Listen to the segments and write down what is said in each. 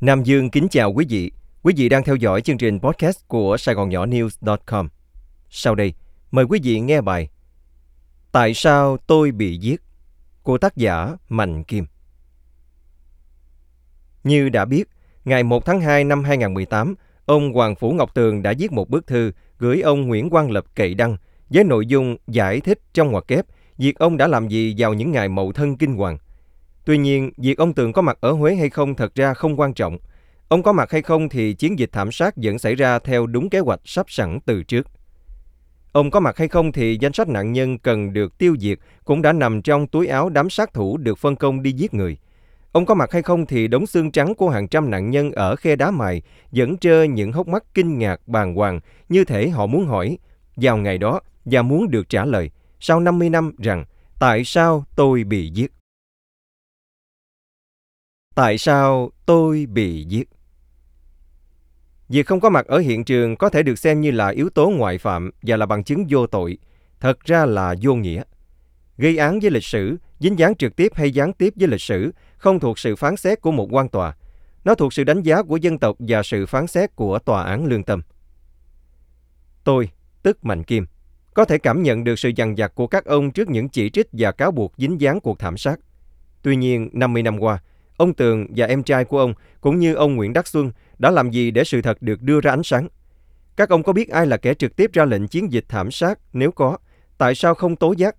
Nam Dương kính chào quý vị. Quý vị đang theo dõi chương trình podcast của Sài Gòn Nhỏ News.com. Sau đây, mời quý vị nghe bài Tại sao tôi bị giết của tác giả Mạnh Kim. Như đã biết, ngày 1 tháng 2 năm 2018, ông Hoàng Phủ Ngọc Tường đã viết một bức thư gửi ông Nguyễn Quang Lập cậy đăng với nội dung giải thích trong ngoặc kép việc ông đã làm gì vào những ngày mậu thân kinh hoàng. Tuy nhiên, việc ông Tường có mặt ở Huế hay không thật ra không quan trọng. Ông có mặt hay không thì chiến dịch thảm sát vẫn xảy ra theo đúng kế hoạch sắp sẵn từ trước. Ông có mặt hay không thì danh sách nạn nhân cần được tiêu diệt cũng đã nằm trong túi áo đám sát thủ được phân công đi giết người. Ông có mặt hay không thì đống xương trắng của hàng trăm nạn nhân ở khe đá mài vẫn trơ những hốc mắt kinh ngạc bàng hoàng như thể họ muốn hỏi vào ngày đó và muốn được trả lời sau 50 năm rằng tại sao tôi bị giết. Tại sao tôi bị giết? Việc không có mặt ở hiện trường có thể được xem như là yếu tố ngoại phạm và là bằng chứng vô tội, thật ra là vô nghĩa. Gây án với lịch sử, dính dáng trực tiếp hay gián tiếp với lịch sử không thuộc sự phán xét của một quan tòa. Nó thuộc sự đánh giá của dân tộc và sự phán xét của tòa án lương tâm. Tôi, tức Mạnh Kim, có thể cảm nhận được sự dằn vặt của các ông trước những chỉ trích và cáo buộc dính dáng cuộc thảm sát. Tuy nhiên, 50 năm qua, ông Tường và em trai của ông cũng như ông Nguyễn Đắc Xuân đã làm gì để sự thật được đưa ra ánh sáng? Các ông có biết ai là kẻ trực tiếp ra lệnh chiến dịch thảm sát? Nếu có, tại sao không tố giác?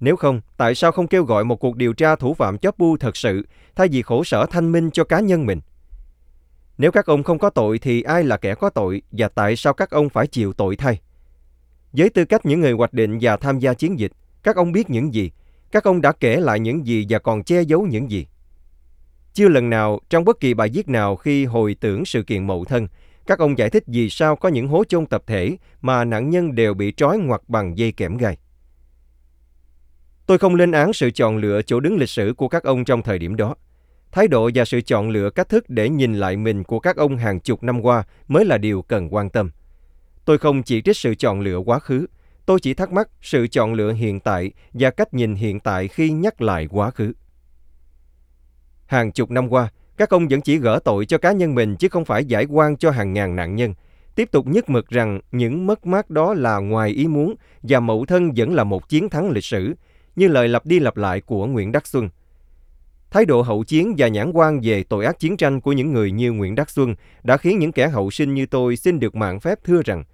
Nếu không, tại sao không kêu gọi một cuộc điều tra thủ phạm chóp bu thật sự thay vì khổ sở thanh minh cho cá nhân mình? Nếu các ông không có tội thì ai là kẻ có tội và tại sao các ông phải chịu tội thay? Với tư cách những người hoạch định và tham gia chiến dịch, các ông biết những gì? Các ông đã kể lại những gì và còn che giấu những gì? Chưa lần nào trong bất kỳ bài viết nào khi hồi tưởng sự kiện mậu thân, các ông giải thích vì sao có những hố chôn tập thể mà nạn nhân đều bị trói ngoặt bằng dây kẽm gai. Tôi không lên án sự chọn lựa chỗ đứng lịch sử của các ông trong thời điểm đó. Thái độ và sự chọn lựa cách thức để nhìn lại mình của các ông hàng chục năm qua mới là điều cần quan tâm. Tôi không chỉ trích sự chọn lựa quá khứ, tôi chỉ thắc mắc sự chọn lựa hiện tại và cách nhìn hiện tại khi nhắc lại quá khứ. Hàng chục năm qua, các ông vẫn chỉ gỡ tội cho cá nhân mình chứ không phải giải quan cho hàng ngàn nạn nhân. Tiếp tục nhất mực rằng những mất mát đó là ngoài ý muốn và mậu thân vẫn là một chiến thắng lịch sử, như lời lặp đi lặp lại của Nguyễn Đắc Xuân. Thái độ hậu chiến và nhãn quan về tội ác chiến tranh của những người như Nguyễn Đắc Xuân đã khiến những kẻ hậu sinh như tôi xin được mạng phép thưa rằng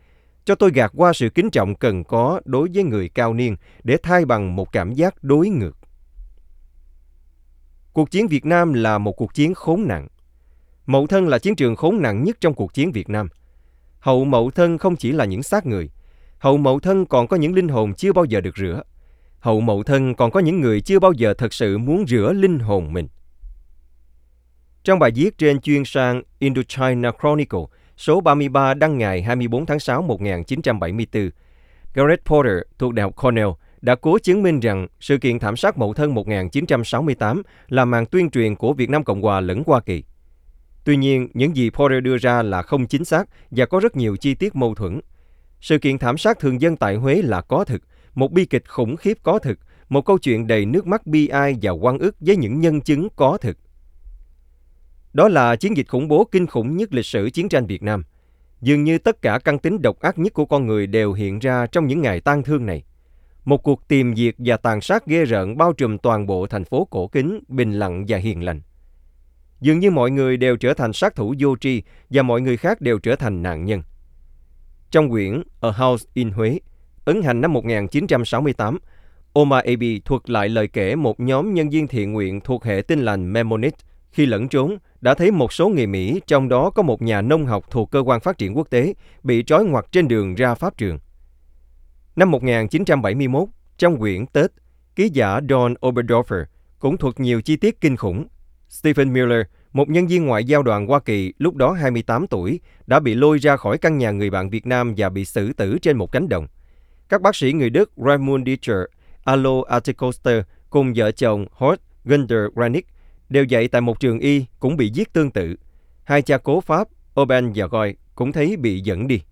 cho tôi gạt qua sự kính trọng cần có đối với người cao niên để thay bằng một cảm giác đối ngược. Cuộc chiến Việt Nam là một cuộc chiến khốn nạn. Mậu Thân là chiến trường khốn nạn nhất trong cuộc chiến Việt Nam. Hậu Mậu Thân không chỉ là những xác người. Hậu Mậu Thân còn có những linh hồn chưa bao giờ được rửa. Hậu Mậu Thân còn có những người chưa bao giờ thật sự muốn rửa linh hồn mình. Trong bài viết trên chuyên sang Indochina Chronicle, số 33 đăng ngày 24 tháng 6 1974, Gareth Porter thuộc Đại học Cornell đã cố chứng minh rằng sự kiện thảm sát Mậu Thân 1968 là màn tuyên truyền của Việt Nam Cộng Hòa lẫn Hoa Kỳ. Tuy nhiên, những gì Porter đưa ra là không chính xác và có rất nhiều chi tiết mâu thuẫn. Sự kiện thảm sát thường dân tại Huế là có thực, một bi kịch khủng khiếp có thực, một câu chuyện đầy nước mắt bi ai và oan ức với những nhân chứng có thực. Đó là chiến dịch khủng bố kinh khủng nhất lịch sử chiến tranh Việt Nam. Dường như tất cả căn tính độc ác nhất của con người đều hiện ra trong những ngày tang thương này. Một cuộc tìm diệt và tàn sát ghê rợn bao trùm toàn bộ thành phố cổ kính, bình lặng và hiền lành. Dường như mọi người đều trở thành sát thủ vô tri và mọi người khác đều trở thành nạn nhân. Trong quyển A House in Huế, ấn hành năm 1968, Omar ab thuật lại lời kể một nhóm nhân viên thiện nguyện thuộc hệ tinh lành memonit khi lẫn trốn đã thấy một số người Mỹ, trong đó có một nhà nông học thuộc cơ quan phát triển quốc tế, bị trói ngoặt trên đường ra pháp trường. Năm 1971, trong quyển Tết, ký giả Don Oberdorfer cũng thuật nhiều chi tiết kinh khủng. Stephen Miller, một nhân viên ngoại giao đoàn Hoa Kỳ lúc đó 28 tuổi, đã bị lôi ra khỏi căn nhà người bạn Việt Nam và bị xử tử trên một cánh đồng. Các bác sĩ người Đức Raymond Dieter, Alo Articoster cùng vợ chồng Horst Günther Granick đều dạy tại một trường y cũng bị giết tương tự. Hai cha cố Pháp, Oban và Goy cũng thấy bị dẫn đi.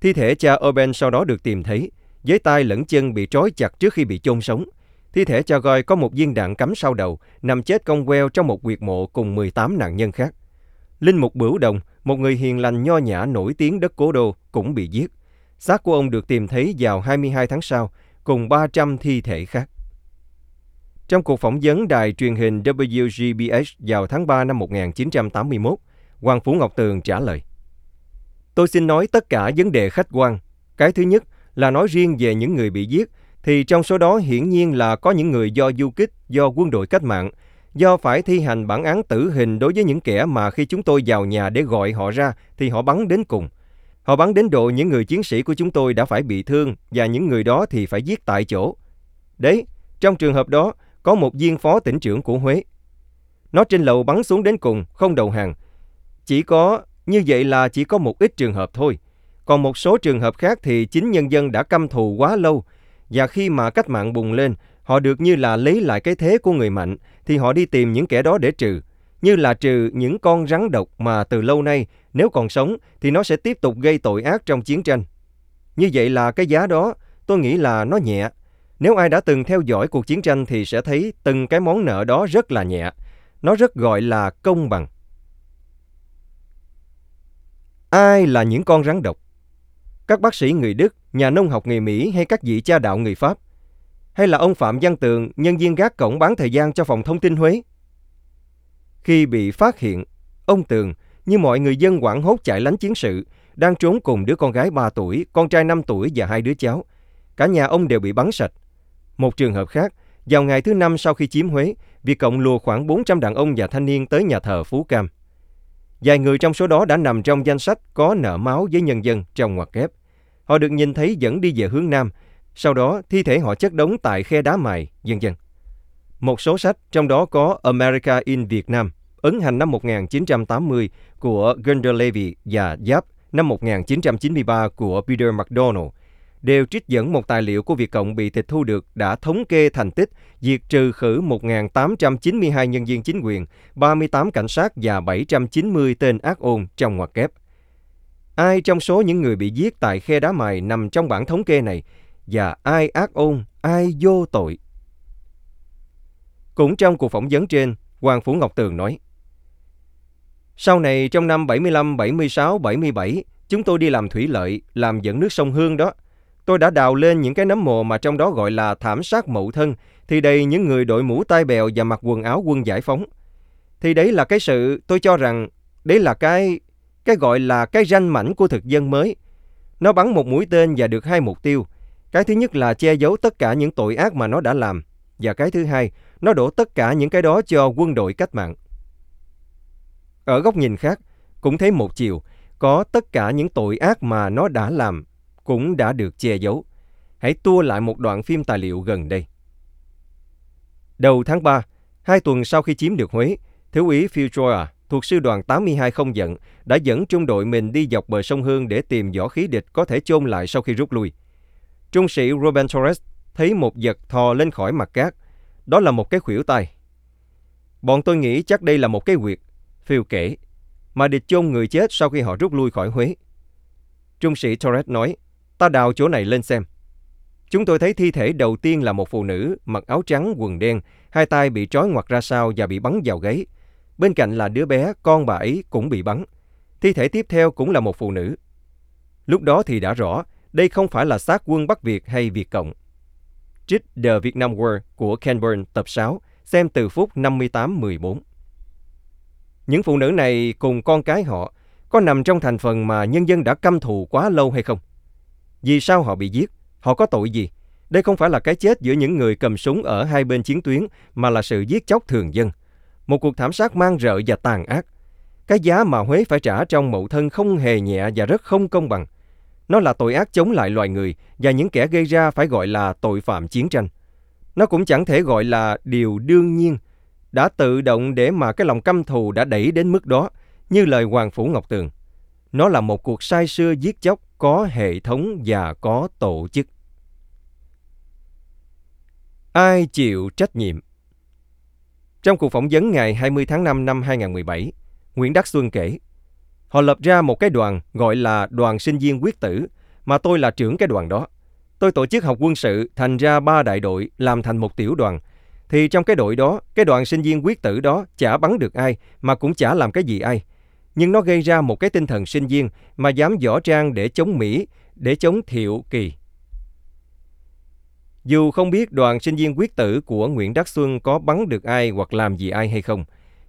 Thi thể cha Oben sau đó được tìm thấy, với tay lẫn chân bị trói chặt trước khi bị chôn sống. Thi thể cha Goy có một viên đạn cắm sau đầu, nằm chết cong queo trong một quyệt mộ cùng 18 nạn nhân khác. Linh Mục Bửu Đồng, một người hiền lành nho nhã nổi tiếng đất cố đô, cũng bị giết. Xác của ông được tìm thấy vào 22 tháng sau, cùng 300 thi thể khác. Trong cuộc phỏng vấn đài truyền hình WGBH vào tháng 3 năm 1981, Hoàng Phú Ngọc Tường trả lời. Tôi xin nói tất cả vấn đề khách quan. Cái thứ nhất là nói riêng về những người bị giết, thì trong số đó hiển nhiên là có những người do du kích, do quân đội cách mạng, do phải thi hành bản án tử hình đối với những kẻ mà khi chúng tôi vào nhà để gọi họ ra thì họ bắn đến cùng. Họ bắn đến độ những người chiến sĩ của chúng tôi đã phải bị thương và những người đó thì phải giết tại chỗ. Đấy, trong trường hợp đó, có một viên phó tỉnh trưởng của Huế. Nó trên lầu bắn xuống đến cùng, không đầu hàng. Chỉ có, như vậy là chỉ có một ít trường hợp thôi. Còn một số trường hợp khác thì chính nhân dân đã căm thù quá lâu. Và khi mà cách mạng bùng lên, họ được như là lấy lại cái thế của người mạnh, thì họ đi tìm những kẻ đó để trừ. Như là trừ những con rắn độc mà từ lâu nay, nếu còn sống, thì nó sẽ tiếp tục gây tội ác trong chiến tranh. Như vậy là cái giá đó, tôi nghĩ là nó nhẹ, nếu ai đã từng theo dõi cuộc chiến tranh thì sẽ thấy từng cái món nợ đó rất là nhẹ. Nó rất gọi là công bằng. Ai là những con rắn độc? Các bác sĩ người Đức, nhà nông học người Mỹ hay các vị cha đạo người Pháp? Hay là ông Phạm Văn Tường, nhân viên gác cổng bán thời gian cho phòng thông tin Huế? Khi bị phát hiện, ông Tường, như mọi người dân quảng hốt chạy lánh chiến sự, đang trốn cùng đứa con gái 3 tuổi, con trai 5 tuổi và hai đứa cháu. Cả nhà ông đều bị bắn sạch. Một trường hợp khác, vào ngày thứ năm sau khi chiếm Huế, Việt Cộng lùa khoảng 400 đàn ông và thanh niên tới nhà thờ Phú Cam. Vài người trong số đó đã nằm trong danh sách có nợ máu với nhân dân trong ngoặc kép. Họ được nhìn thấy dẫn đi về hướng Nam, sau đó thi thể họ chất đống tại khe đá mài, dân dân. Một số sách, trong đó có America in Vietnam ấn hành năm 1980 của Gunder Levy và Giáp năm 1993 của Peter McDonald đều trích dẫn một tài liệu của Việt Cộng bị tịch thu được đã thống kê thành tích diệt trừ khử 1.892 nhân viên chính quyền, 38 cảnh sát và 790 tên ác ôn trong ngoặc kép. Ai trong số những người bị giết tại khe đá mài nằm trong bản thống kê này và ai ác ôn, ai vô tội? Cũng trong cuộc phỏng vấn trên, Hoàng Phủ Ngọc Tường nói Sau này trong năm 75, 76, 77, chúng tôi đi làm thủy lợi, làm dẫn nước sông Hương đó – Tôi đã đào lên những cái nấm mồ mà trong đó gọi là thảm sát mậu thân, thì đầy những người đội mũ tai bèo và mặc quần áo quân giải phóng. Thì đấy là cái sự tôi cho rằng đấy là cái cái gọi là cái ranh mảnh của thực dân mới. Nó bắn một mũi tên và được hai mục tiêu. Cái thứ nhất là che giấu tất cả những tội ác mà nó đã làm. Và cái thứ hai, nó đổ tất cả những cái đó cho quân đội cách mạng. Ở góc nhìn khác, cũng thấy một chiều, có tất cả những tội ác mà nó đã làm cũng đã được che giấu. Hãy tua lại một đoạn phim tài liệu gần đây. Đầu tháng 3, hai tuần sau khi chiếm được Huế, Thiếu úy Phil thuộc sư đoàn 82 không giận đã dẫn trung đội mình đi dọc bờ sông Hương để tìm võ khí địch có thể chôn lại sau khi rút lui. Trung sĩ Ruben Torres thấy một vật thò lên khỏi mặt cát. Đó là một cái khuỷu tay. Bọn tôi nghĩ chắc đây là một cái quyệt, Phil kể, mà địch chôn người chết sau khi họ rút lui khỏi Huế. Trung sĩ Torres nói, Ta đào chỗ này lên xem. Chúng tôi thấy thi thể đầu tiên là một phụ nữ mặc áo trắng quần đen, hai tay bị trói ngoặt ra sau và bị bắn vào gáy. Bên cạnh là đứa bé, con bà ấy cũng bị bắn. Thi thể tiếp theo cũng là một phụ nữ. Lúc đó thì đã rõ, đây không phải là xác quân Bắc Việt hay Việt Cộng. Trích The Vietnam War của Ken Burn tập 6, xem từ phút 58-14. Những phụ nữ này cùng con cái họ có nằm trong thành phần mà nhân dân đã căm thù quá lâu hay không? Vì sao họ bị giết? Họ có tội gì? Đây không phải là cái chết giữa những người cầm súng ở hai bên chiến tuyến, mà là sự giết chóc thường dân. Một cuộc thảm sát mang rợ và tàn ác. Cái giá mà Huế phải trả trong mậu thân không hề nhẹ và rất không công bằng. Nó là tội ác chống lại loài người và những kẻ gây ra phải gọi là tội phạm chiến tranh. Nó cũng chẳng thể gọi là điều đương nhiên, đã tự động để mà cái lòng căm thù đã đẩy đến mức đó, như lời Hoàng Phủ Ngọc Tường. Nó là một cuộc sai xưa giết chóc có hệ thống và có tổ chức. Ai chịu trách nhiệm? Trong cuộc phỏng vấn ngày 20 tháng 5 năm 2017, Nguyễn Đắc Xuân kể, họ lập ra một cái đoàn gọi là Đoàn Sinh viên Quyết tử, mà tôi là trưởng cái đoàn đó. Tôi tổ chức học quân sự thành ra ba đại đội làm thành một tiểu đoàn. Thì trong cái đội đó, cái đoàn sinh viên quyết tử đó chả bắn được ai mà cũng chả làm cái gì ai nhưng nó gây ra một cái tinh thần sinh viên mà dám võ trang để chống Mỹ, để chống Thiệu Kỳ. Dù không biết đoàn sinh viên quyết tử của Nguyễn Đắc Xuân có bắn được ai hoặc làm gì ai hay không,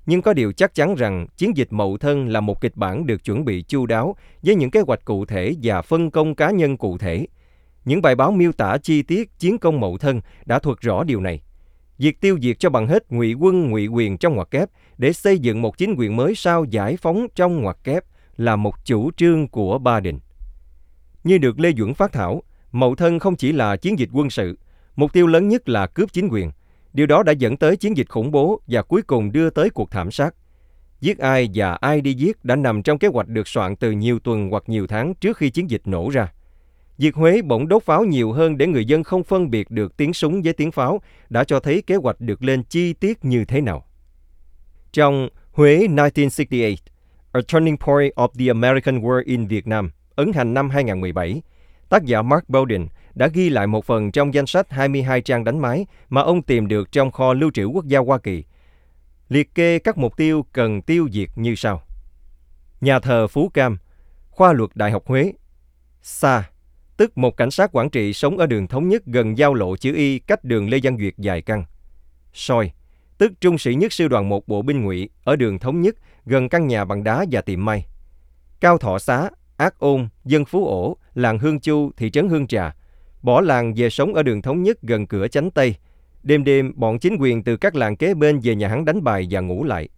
nhưng có điều chắc chắn rằng chiến dịch Mậu Thân là một kịch bản được chuẩn bị chu đáo với những kế hoạch cụ thể và phân công cá nhân cụ thể. Những bài báo miêu tả chi tiết chiến công Mậu Thân đã thuật rõ điều này. Việc tiêu diệt cho bằng hết ngụy quân ngụy quyền trong ngoặc kép để xây dựng một chính quyền mới sau giải phóng trong ngoặc kép là một chủ trương của Ba Đình. Như được Lê Duẩn phát thảo, Mậu Thân không chỉ là chiến dịch quân sự, mục tiêu lớn nhất là cướp chính quyền. Điều đó đã dẫn tới chiến dịch khủng bố và cuối cùng đưa tới cuộc thảm sát. Giết ai và ai đi giết đã nằm trong kế hoạch được soạn từ nhiều tuần hoặc nhiều tháng trước khi chiến dịch nổ ra. Việc Huế bỗng đốt pháo nhiều hơn để người dân không phân biệt được tiếng súng với tiếng pháo đã cho thấy kế hoạch được lên chi tiết như thế nào. Trong Huế 1968, A Turning Point of the American War in Vietnam, ấn hành năm 2017, tác giả Mark Bowden đã ghi lại một phần trong danh sách 22 trang đánh máy mà ông tìm được trong kho lưu trữ quốc gia Hoa Kỳ. Liệt kê các mục tiêu cần tiêu diệt như sau. Nhà thờ Phú Cam, khoa luật Đại học Huế, Sa, tức một cảnh sát quản trị sống ở đường Thống Nhất gần giao lộ chữ Y cách đường Lê Văn Duyệt dài căn. Soi, tức trung sĩ nhất sư đoàn một bộ binh ngụy ở đường Thống Nhất gần căn nhà bằng đá và tiệm may. Cao Thọ Xá, Ác Ôn, Dân Phú Ổ, làng Hương Chu, thị trấn Hương Trà, bỏ làng về sống ở đường Thống Nhất gần cửa Chánh Tây. Đêm đêm, bọn chính quyền từ các làng kế bên về nhà hắn đánh bài và ngủ lại.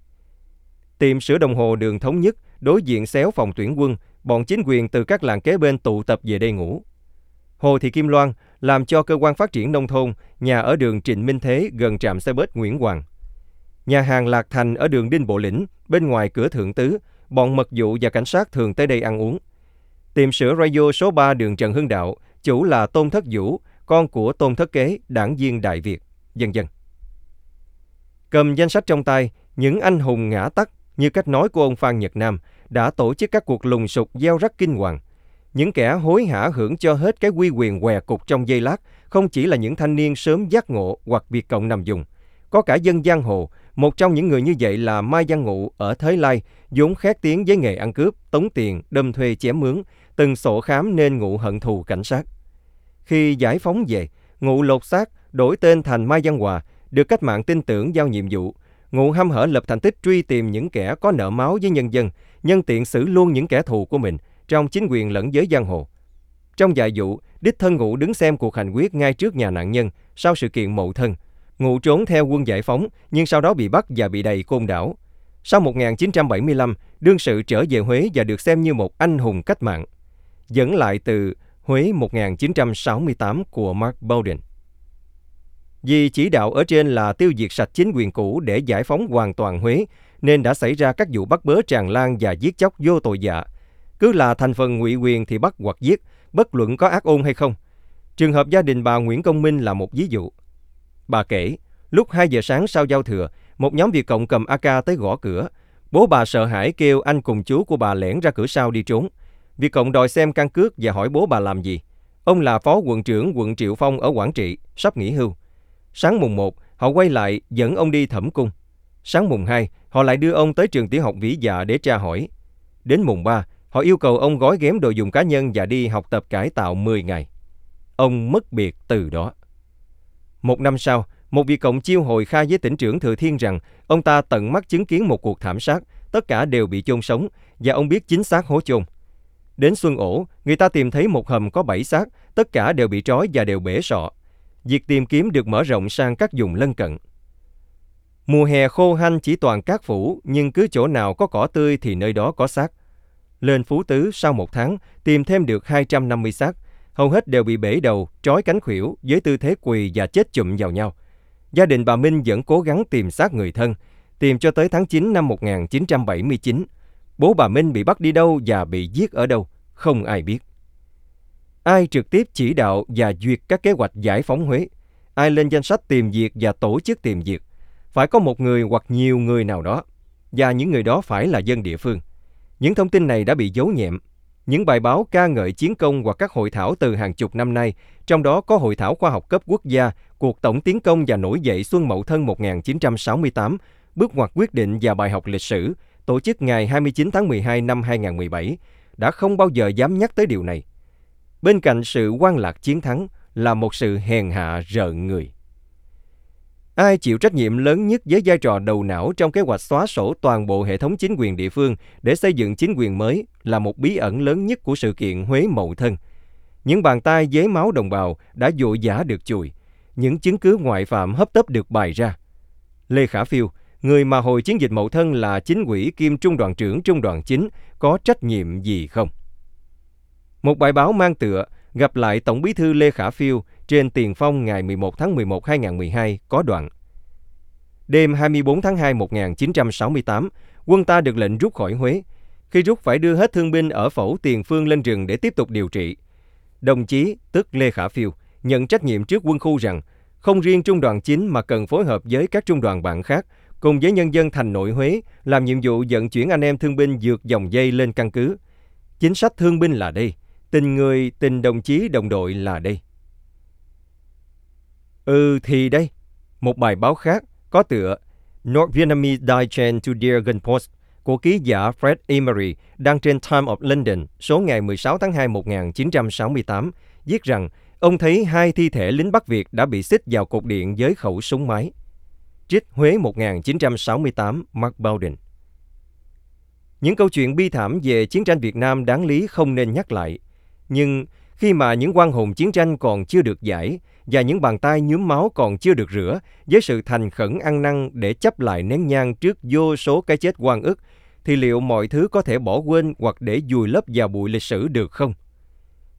Tiệm sửa đồng hồ đường Thống Nhất, đối diện xéo phòng tuyển quân, bọn chính quyền từ các làng kế bên tụ tập về đây ngủ. Hồ Thị Kim Loan làm cho cơ quan phát triển nông thôn, nhà ở đường Trịnh Minh Thế gần trạm xe bus Nguyễn Hoàng. Nhà hàng Lạc Thành ở đường Đinh Bộ Lĩnh, bên ngoài cửa Thượng Tứ, bọn mật vụ và cảnh sát thường tới đây ăn uống. Tiệm sửa radio số 3 đường Trần Hưng Đạo, chủ là Tôn Thất Vũ, con của Tôn Thất Kế, đảng viên Đại Việt, dân dân. Cầm danh sách trong tay, những anh hùng ngã tắc như cách nói của ông Phan Nhật Nam đã tổ chức các cuộc lùng sục gieo rắc kinh hoàng. Những kẻ hối hả hưởng cho hết cái quy quyền què cục trong giây lát không chỉ là những thanh niên sớm giác ngộ hoặc biệt Cộng nằm dùng. Có cả dân giang hồ, một trong những người như vậy là Mai Văn Ngụ ở Thới Lai, vốn khét tiếng với nghề ăn cướp, tống tiền, đâm thuê chém mướn, từng sổ khám nên Ngụ hận thù cảnh sát. Khi giải phóng về, Ngụ lột xác, đổi tên thành Mai Văn Hòa, được cách mạng tin tưởng giao nhiệm vụ. Ngụ hăm hở lập thành tích truy tìm những kẻ có nợ máu với nhân dân, nhân tiện xử luôn những kẻ thù của mình trong chính quyền lẫn giới giang hồ. Trong dạ vài vụ, đích thân Ngụ đứng xem cuộc hành quyết ngay trước nhà nạn nhân sau sự kiện mậu thân. Ngụ trốn theo quân giải phóng nhưng sau đó bị bắt và bị đầy côn đảo. Sau 1975, đương sự trở về Huế và được xem như một anh hùng cách mạng. Dẫn lại từ Huế 1968 của Mark Bowden. Vì chỉ đạo ở trên là tiêu diệt sạch chính quyền cũ để giải phóng hoàn toàn Huế, nên đã xảy ra các vụ bắt bớ tràn lan và giết chóc vô tội dạ. Cứ là thành phần ngụy quyền thì bắt hoặc giết, bất luận có ác ôn hay không. Trường hợp gia đình bà Nguyễn Công Minh là một ví dụ. Bà kể, lúc 2 giờ sáng sau giao thừa, một nhóm Việt Cộng cầm AK tới gõ cửa. Bố bà sợ hãi kêu anh cùng chú của bà lẻn ra cửa sau đi trốn. Việt Cộng đòi xem căn cước và hỏi bố bà làm gì. Ông là phó quận trưởng quận Triệu Phong ở Quảng Trị, sắp nghỉ hưu. Sáng mùng 1, họ quay lại dẫn ông đi thẩm cung. Sáng mùng 2, họ lại đưa ông tới trường tiểu học Vĩ Dạ để tra hỏi. Đến mùng 3, họ yêu cầu ông gói ghém đồ dùng cá nhân và đi học tập cải tạo 10 ngày. Ông mất biệt từ đó. Một năm sau, một vị cộng chiêu hồi khai với tỉnh trưởng Thừa Thiên rằng ông ta tận mắt chứng kiến một cuộc thảm sát, tất cả đều bị chôn sống và ông biết chính xác hố chôn. Đến Xuân Ổ, người ta tìm thấy một hầm có 7 xác, tất cả đều bị trói và đều bể sọ. Việc tìm kiếm được mở rộng sang các vùng lân cận. Mùa hè khô hanh chỉ toàn cát phủ, nhưng cứ chỗ nào có cỏ tươi thì nơi đó có xác. Lên Phú Tứ sau một tháng, tìm thêm được 250 xác. Hầu hết đều bị bể đầu, trói cánh khuỷu với tư thế quỳ và chết chụm vào nhau. Gia đình bà Minh vẫn cố gắng tìm xác người thân, tìm cho tới tháng 9 năm 1979. Bố bà Minh bị bắt đi đâu và bị giết ở đâu, không ai biết. Ai trực tiếp chỉ đạo và duyệt các kế hoạch giải phóng Huế? Ai lên danh sách tìm việc và tổ chức tìm việc? Phải có một người hoặc nhiều người nào đó, và những người đó phải là dân địa phương. Những thông tin này đã bị giấu nhẹm. Những bài báo ca ngợi chiến công hoặc các hội thảo từ hàng chục năm nay, trong đó có hội thảo khoa học cấp quốc gia, cuộc tổng tiến công và nổi dậy Xuân Mậu Thân 1968, bước ngoặt quyết định và bài học lịch sử, tổ chức ngày 29 tháng 12 năm 2017, đã không bao giờ dám nhắc tới điều này. Bên cạnh sự quan lạc chiến thắng là một sự hèn hạ rợn người. Ai chịu trách nhiệm lớn nhất với vai trò đầu não trong kế hoạch xóa sổ toàn bộ hệ thống chính quyền địa phương để xây dựng chính quyền mới là một bí ẩn lớn nhất của sự kiện Huế Mậu Thân. Những bàn tay dế máu đồng bào đã dội giả được chùi, những chứng cứ ngoại phạm hấp tấp được bày ra. Lê Khả Phiêu, người mà hồi chiến dịch Mậu Thân là chính ủy kim trung đoàn trưởng trung đoàn chính, có trách nhiệm gì không? Một bài báo mang tựa gặp lại Tổng bí thư Lê Khả Phiêu trên Tiền Phong ngày 11 tháng 11 2012 có đoạn. Đêm 24 tháng 2 1968, quân ta được lệnh rút khỏi Huế. Khi rút phải đưa hết thương binh ở phẫu Tiền Phương lên rừng để tiếp tục điều trị. Đồng chí, tức Lê Khả Phiêu, nhận trách nhiệm trước quân khu rằng không riêng trung đoàn chính mà cần phối hợp với các trung đoàn bạn khác cùng với nhân dân thành nội Huế làm nhiệm vụ vận chuyển anh em thương binh dược dòng dây lên căn cứ. Chính sách thương binh là đây, tình người, tình đồng chí, đồng đội là đây. Ừ thì đây, một bài báo khác có tựa North Vietnamese Die Chain to Dear Gun Post của ký giả Fred Emery đăng trên Time of London số ngày 16 tháng 2 1968 viết rằng ông thấy hai thi thể lính Bắc Việt đã bị xích vào cột điện với khẩu súng máy. Trích Huế 1968 Mark Bowden Những câu chuyện bi thảm về chiến tranh Việt Nam đáng lý không nên nhắc lại. Nhưng khi mà những quan hồn chiến tranh còn chưa được giải và những bàn tay nhuốm máu còn chưa được rửa với sự thành khẩn ăn năn để chấp lại nén nhang trước vô số cái chết oan ức thì liệu mọi thứ có thể bỏ quên hoặc để vùi lấp vào bụi lịch sử được không?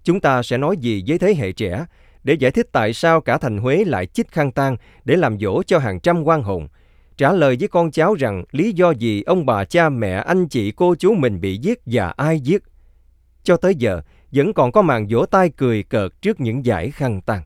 Chúng ta sẽ nói gì với thế hệ trẻ để giải thích tại sao cả thành Huế lại chích khăn tang để làm dỗ cho hàng trăm quan hồn, trả lời với con cháu rằng lý do gì ông bà cha mẹ anh chị cô chú mình bị giết và ai giết. Cho tới giờ, vẫn còn có màn vỗ tay cười cợt trước những giải khăn tang.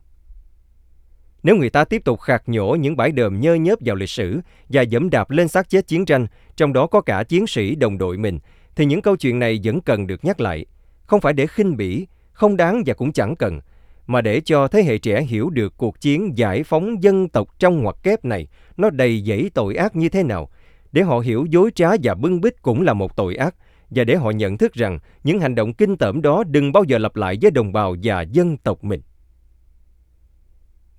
Nếu người ta tiếp tục khạc nhổ những bãi đờm nhơ nhớp vào lịch sử và dẫm đạp lên xác chết chiến tranh, trong đó có cả chiến sĩ đồng đội mình, thì những câu chuyện này vẫn cần được nhắc lại. Không phải để khinh bỉ, không đáng và cũng chẳng cần, mà để cho thế hệ trẻ hiểu được cuộc chiến giải phóng dân tộc trong ngoặc kép này nó đầy dẫy tội ác như thế nào, để họ hiểu dối trá và bưng bít cũng là một tội ác, và để họ nhận thức rằng những hành động kinh tởm đó đừng bao giờ lặp lại với đồng bào và dân tộc mình.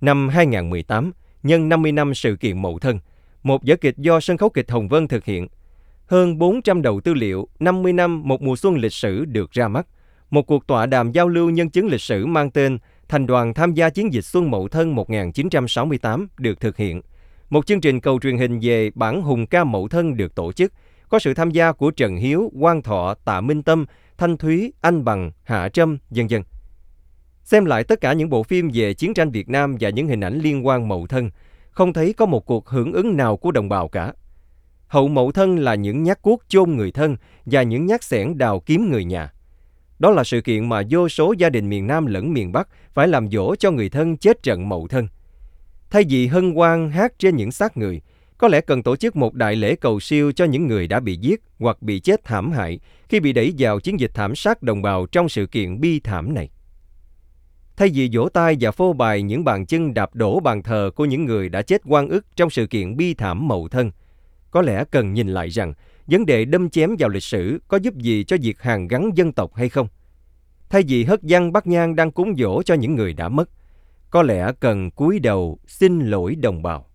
Năm 2018, nhân 50 năm sự kiện Mậu Thân, một vở kịch do sân khấu kịch Hồng Vân thực hiện. Hơn 400 đầu tư liệu, 50 năm một mùa xuân lịch sử được ra mắt. Một cuộc tọa đàm giao lưu nhân chứng lịch sử mang tên Thành đoàn tham gia chiến dịch Xuân Mậu Thân 1968 được thực hiện. Một chương trình cầu truyền hình về bản hùng ca Mậu Thân được tổ chức, có sự tham gia của Trần Hiếu, Quang Thọ, Tạ Minh Tâm, Thanh Thúy, Anh Bằng, Hạ Trâm, dân dân. Xem lại tất cả những bộ phim về chiến tranh Việt Nam và những hình ảnh liên quan Mậu Thân, không thấy có một cuộc hưởng ứng nào của đồng bào cả. Hậu Mậu Thân là những nhát cuốc chôn người thân và những nhát xẻng đào kiếm người nhà. Đó là sự kiện mà vô số gia đình miền Nam lẫn miền Bắc phải làm dỗ cho người thân chết trận Mậu Thân. Thay vì hân hoan hát trên những xác người, có lẽ cần tổ chức một đại lễ cầu siêu cho những người đã bị giết hoặc bị chết thảm hại khi bị đẩy vào chiến dịch thảm sát đồng bào trong sự kiện bi thảm này. Thay vì vỗ tay và phô bày những bàn chân đạp đổ bàn thờ của những người đã chết oan ức trong sự kiện bi thảm mậu thân, có lẽ cần nhìn lại rằng vấn đề đâm chém vào lịch sử có giúp gì cho việc hàn gắn dân tộc hay không? Thay vì hất văn bắt nhang đang cúng dỗ cho những người đã mất, có lẽ cần cúi đầu xin lỗi đồng bào,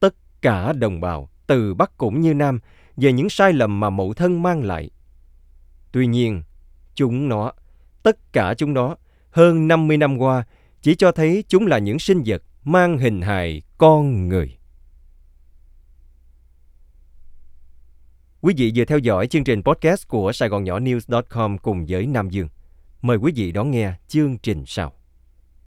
tất cả đồng bào, từ Bắc cũng như Nam, về những sai lầm mà mậu thân mang lại. Tuy nhiên, chúng nó, tất cả chúng nó, hơn 50 năm qua, chỉ cho thấy chúng là những sinh vật mang hình hài con người. Quý vị vừa theo dõi chương trình podcast của Sài Gòn Nhỏ News.com cùng với Nam Dương. Mời quý vị đón nghe chương trình sau.